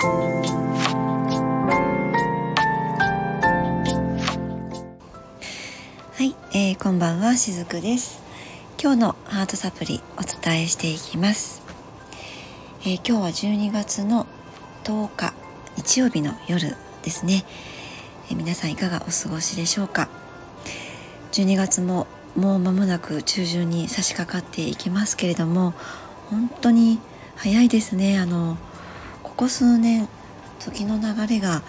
はい、えー、こんばんはしずくです。今日のハートサプリお伝えしていきます、えー、今日は12月の10日日曜日の夜ですね、えー、皆さんいかがお過ごしでしょうか。12月ももう間もなく中旬に差し掛かっていきますけれども本当に早いですね。あのここ数年時の流れが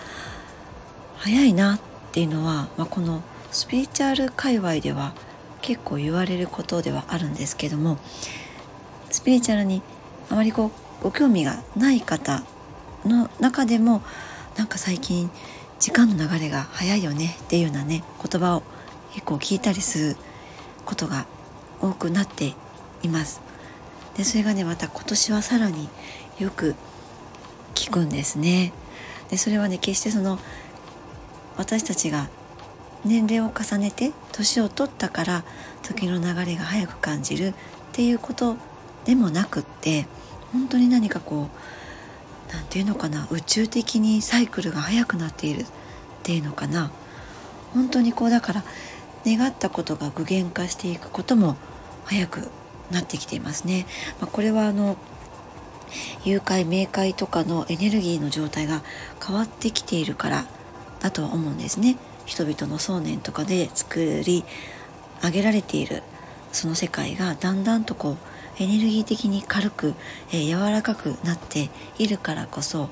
早いなっていうのは、まあ、このスピリチュアル界隈では結構言われることではあるんですけどもスピリチュアルにあまりこうご興味がない方の中でもなんか最近時間の流れが早いよねっていうようなね言葉を結構聞いたりすることが多くなっています。でそれがねまた今年はさらによく聞くんですね。でそれはね決してその私たちが年齢を重ねて年を取ったから時の流れが早く感じるっていうことでもなくって本当に何かこう何て言うのかな宇宙的にサイクルが速くなっているっていうのかな本当にこうだから願ったことが具現化していくことも早くなってきていますね。まあ、これはあの誘拐冥界とかのエネルギーの状態が変わってきているからだとは思うんですね。人々の想念とかで作り上げられているその世界がだんだんとこうエネルギー的に軽く、えー、柔らかくなっているからこそ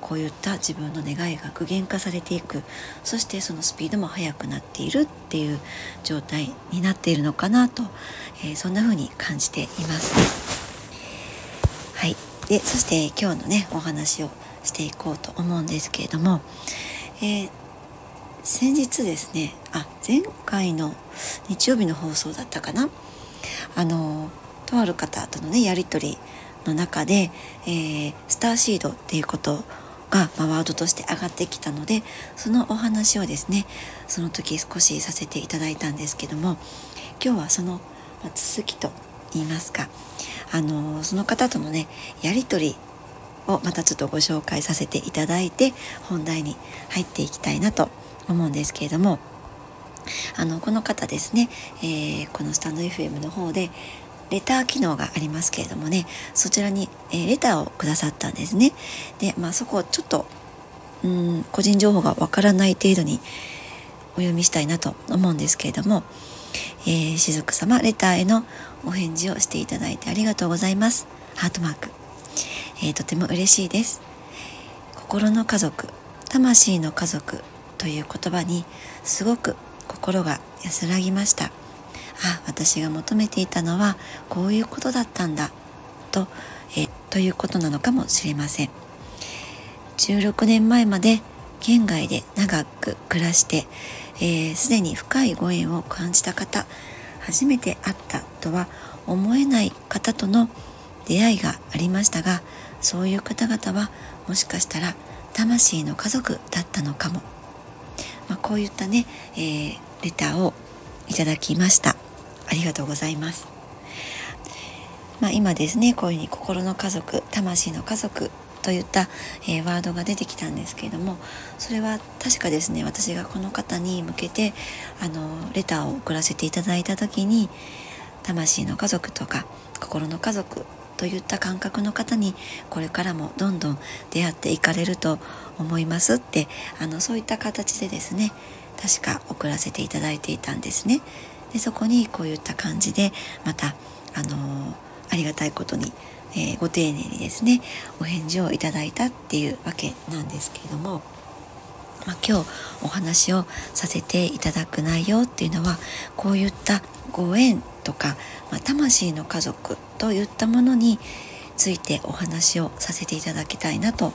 こういった自分の願いが具現化されていくそしてそのスピードも速くなっているっていう状態になっているのかなと、えー、そんな風に感じています。でそして今日のねお話をしていこうと思うんですけれども、えー先日ですねあ前回の日曜日の放送だったかな？あのとある方とのねやり取りの中で、えー、スターシードっていうことが、まあ、ワードとして上がってきたのでそのお話をですねその時少しさせていただいたんですけども今日はその、続きと言いますかあのその方とのねやり取りをまたちょっとご紹介させていただいて本題に入っていきたいなと思うんですけれどもあのこの方ですね、えー、このスタンド FM の方でレター機能がありますけれどもねそちらに、えー、レターをくださったんですね。でまあそこをちょっとうん個人情報がわからない程度にお読みしたいなと思うんですけれども、えー、しずく様レターへのお返事をしていただいてありがとうございます。ハートマーク、えー、とても嬉しいです。心の家族魂の家族という言葉にすごく心が安らぎました。あ私が求めていたのはこういうことだったんだ。とえということなのかもしれません。16年前まで県外で長く暮らしてすで、ー、に深いご縁を感じた方初めて会ったとは思えない方との出会いがありましたがそういう方々はもしかしたら魂の家族だったのかもまあ、こういったね、えー、レターをいただきました。ありがとうございます。まあ、今ですね、こういうふうに心の家族、魂の家族といった、えー、ワードが出てきたんですけれども、それは確かですね、私がこの方に向けて、あの、レターを送らせていただいた時に、魂の家族とか、心の家族といった感覚の方にこれからもどんどん出会っていかれると思いますってあのそういった形でですね確か送らせていただいていたんですね。でそこにこういった感じでまたあのありがたいことに、えー、ご丁寧にですねお返事をいただいたっていうわけなんですけれども。まあ、今日お話をさせていただく内容っていうのはこういったご縁とか、まあ、魂の家族といったものについてお話をさせていただきたいなと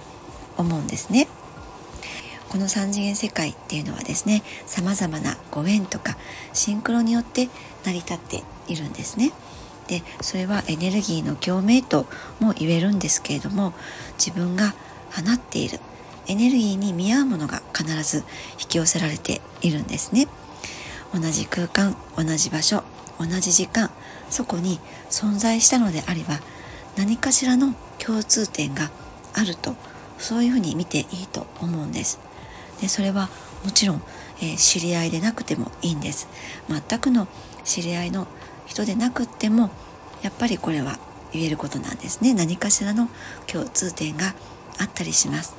思うんですね。この3次元世界っていうのはですね様々なご縁とかシンクロによって成り立っているんですね。でそれはエネルギーの共鳴とも言えるんですけれども自分が放っているエネルギーに見合うものが必ず引き寄せられているんですね。同じ空間同じ場所同じ時間そこに存在したのであれば何かしらの共通点があるとそういうふうに見ていいと思うんですでそれはもちろん、えー、知り合いでなくてもいいんです全くの知り合いの人でなくってもやっぱりこれは言えることなんですね。何かしらの共通点があったりします。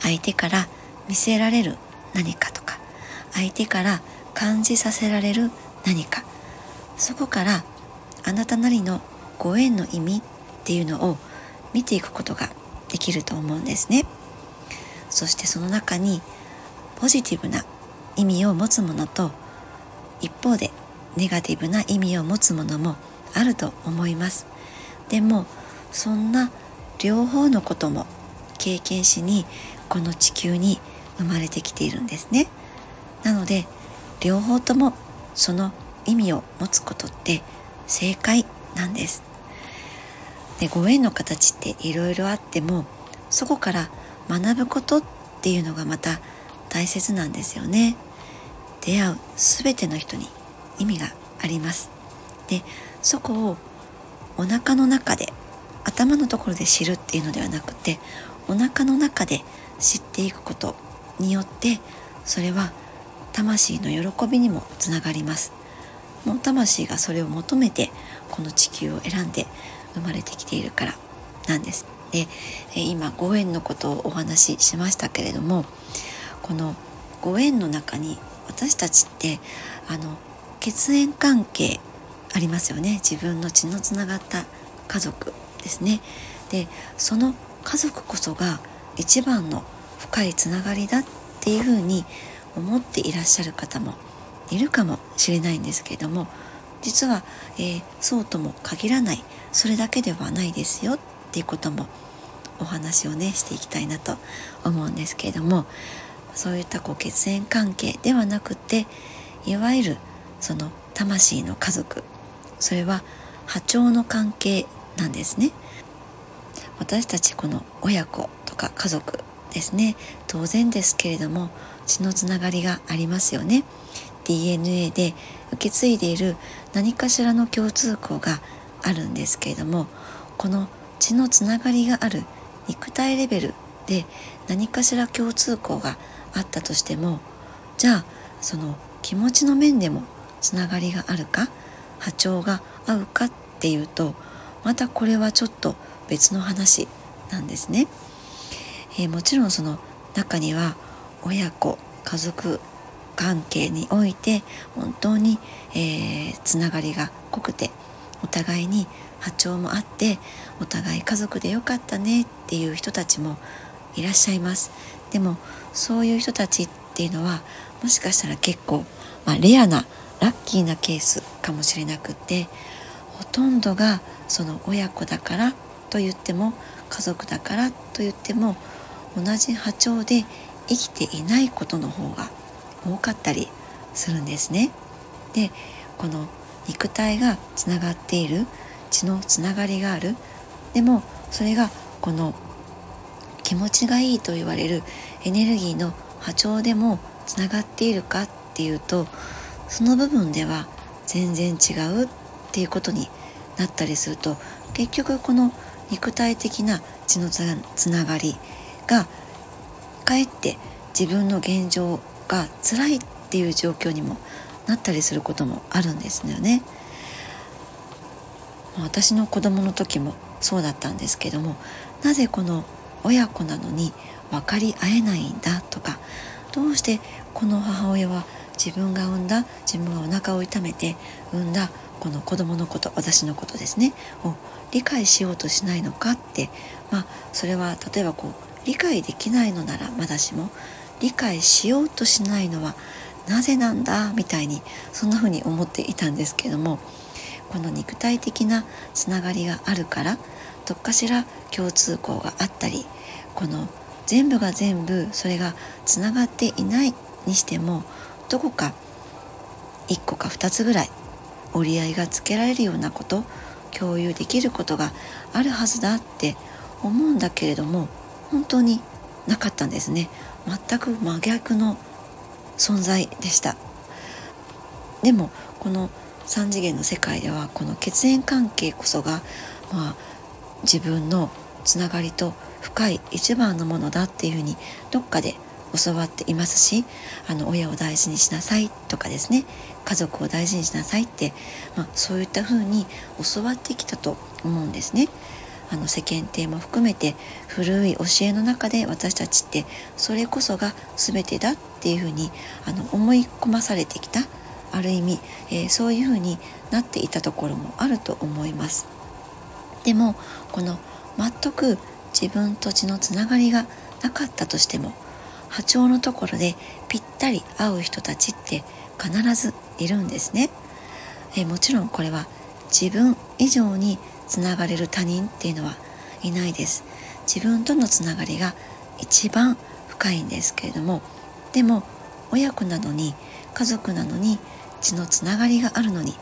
相手から見せられる何かとか相手から感じさせられる何かそこからあなたなりのご縁の意味っていうのを見ていくことができると思うんですね。そしてその中にポジティブな意味を持つものと一方でネガティブな意味を持つものもあると思います。でもそんな両方のことも経験しにこの地球に生まれてきているんですね。なので両方ともその意味を持つことって正解なんです。でご縁の形っていろいろあってもそこから学ぶことっていうのがまた大切なんですよね。出会う全ての人に意味があります。でそこをお腹の中で頭のところで知るっていうのではなくてお腹の中で知っていくことによってそれは魂の喜びにもつながります。もう魂がそれを求めてこの地球を選んで生まれてきているからなんです。で今ご縁のことをお話ししましたけれどもこのご縁の中に私たちってあの血縁関係ありますよね。自分の血のつながった家族ですね。でその家族こそが一番の深いつながりだっていうふうに思っていらっしゃる方もいるかもしれないんですけれども実は、えー、そうとも限らないそれだけではないですよっていうこともお話をねしていきたいなと思うんですけれどもそういったこう血縁関係ではなくていわゆるその魂の家族それは波長の関係なんですね。私たちこの親子とか家族ですね。当然ですけれども血のつながりがありますよね。DNA で受け継いでいる何かしらの共通項があるんですけれどもこの血のつながりがある肉体レベルで何かしら共通項があったとしてもじゃあその気持ちの面でもつながりがあるか？波長が合うかっていうとまたこれはちょっと別の話なんですね。えー、もちろんその中には親子家族関係において本当に、えー、つながりが濃くてお互いに波長もあってお互い家族でよかったねっていう人たちもいらっしゃいますでもそういう人たちっていうのはもしかしたら結構、まあ、レアなラッキーなケースかもしれなくてほとんどがその親子だからと言っても家族だからと言っても同じ波長で生きていないことの方が多かったりするんですね。でこの肉体がつながっている血のつながりがあるでもそれがこの気持ちがいいと言われるエネルギーの波長でもつながっているかっていうとその部分では全然違うっていうことになったりすると結局この肉体的な血のつながりがかえって自分の現状が辛いっていう状況にもなったりすることもあるんですよね。私の子供の時もそうだったんですけどもなぜこの親子なのに分かり合えないんだとかどうしてこの母親は自分が産んだ自分がお腹を痛めて産んだこの子供のこと私のことですね。を理解しようとしないのかってまあそれは例えばこう理解できないのならまだしも理解しようとしないのはなぜなんだ？みたいにそんな風に思っていたんですけどもこの肉体的なつながりがあるからどっかしら共通項があったりこの全部が全部それがつながっていないにしてもどこか1個か2つぐらい折り合いがつけられるようなこと共有できることがあるはずだって思うんだけれども本当になかったんですね。全く真逆の存在でした。でもこの3次元の世界ではこの血縁関係こそが、まあ、自分のつながりと深い一番のものだっていうふうにどっかで教わっていますしあの親を大事にしなさいとかですね家族を大事にしなさいって、まあ、そういったふうに教わってきたと思うんですね。あの世間体も含めて古い教えの中で私たちってそれこそが全てだっていうふうにあの思い込まされてきたある意味、えー、そういうふうになっていたところもあると思います。でもこの全く自分と血のつながりがなかったとしても波長のところでぴったり合う人たちって必ずいるんですね。えもちろんこれは自分以上につながれる他人っていうのはいないです。自分とのつながりが一番深いんですけれどもでも親子なのに家族なのに血のつながりがあるのに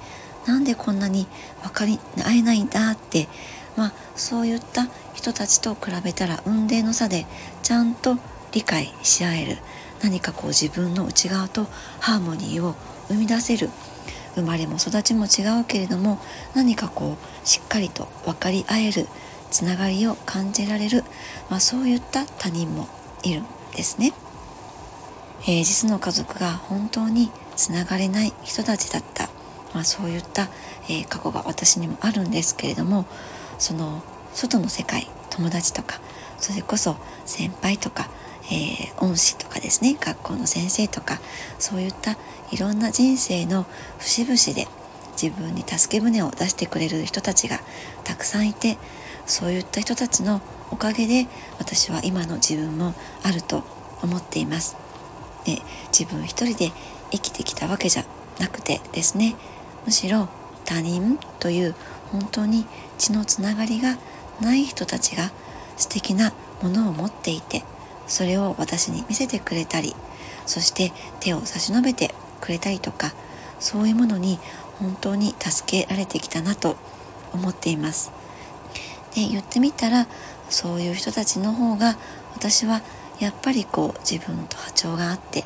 なんでこんなに分かり合えないんだってまあそういった人たちと比べたら運命の差でちゃんと理解し合える何かこう自分の内側とハーモニーを生み出せる。生まれも育ちも違うけれども何かこうしっかりと分かり合えるつながりを感じられる、まあ、そういった他人もいるんですね。えー、実の家族が本当につながれない人たちだった、まあ、そういった、えー、過去が私にもあるんですけれどもその外の世界友達とかそれこそ先輩とかえー、恩師とかですね学校の先生とかそういったいろんな人生の節々で自分に助け舟を出してくれる人たちがたくさんいてそういった人たちのおかげで私は今の自分もあると思っています。で自分一人で生きてきたわけじゃなくてですねむしろ他人という本当に血のつながりがない人たちが素敵なものを持っていてそれを私に見せてくれたりそして手を差し伸べてくれたりとかそういうものに本当に助けられてきたなと思っていますで言ってみたらそういう人たちの方が私はやっぱりこう自分と波長があって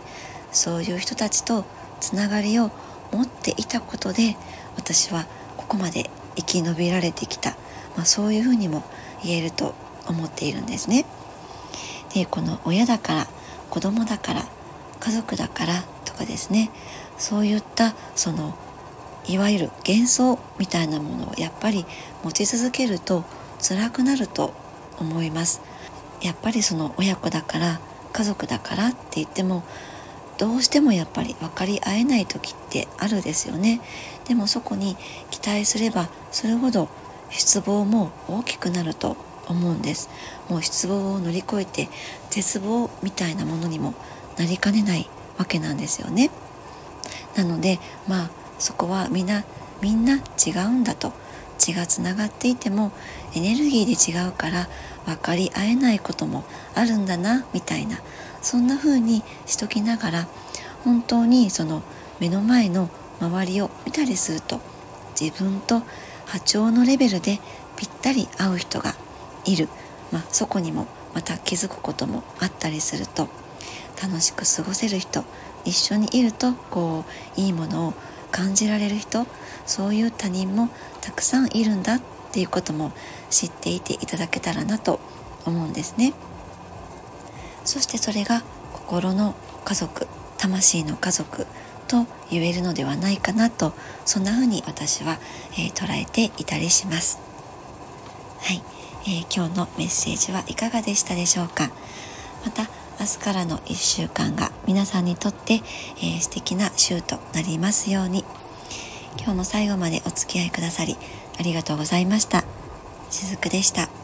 そういう人たちとつながりを持っていたことで私はここまで生き延びられてきた、まあ、そういうふうにも言えると思っているんですね。でこの親だから子供だから家族だからとかですね。そういったそのいわゆる幻想みたいなものをやっぱり持ち続けると辛くなると思います。やっぱりその親子だから家族だからって言ってもどうしてもやっぱり分かり合えない時ってあるですよね。でもそこに期待すればそれほど失望も大きくなると思うんです。もう失望を乗り越えて絶望みたいなものにもなりかねないわけなんですよね。なのでまあそこはみんなみんな違うんだと。血がつながっていてもエネルギーで違うから分かり合えないこともあるんだなみたいな。そんな風にしときながら本当にその目の前の周りを見たりすると自分と波長のレベルでぴったり合う人がいる、まあ、そこにもまた気づくこともあったりすると楽しく過ごせる人一緒にいるとこういいものを感じられる人そういう他人もたくさんいるんだっていうことも知っていていただけたらなと思うんですね。そしてそれが心の家族魂の家族と言えるのではないかなとそんな風に私は、えー、捉えていたりします。はい。え、今日のメッセージはいかがでしたでしょうか？また明日からの1週間が皆さんにとって、え、素敵な週となりますように。今日も最後までお付き合いくださりありがとうございました。しずくでした。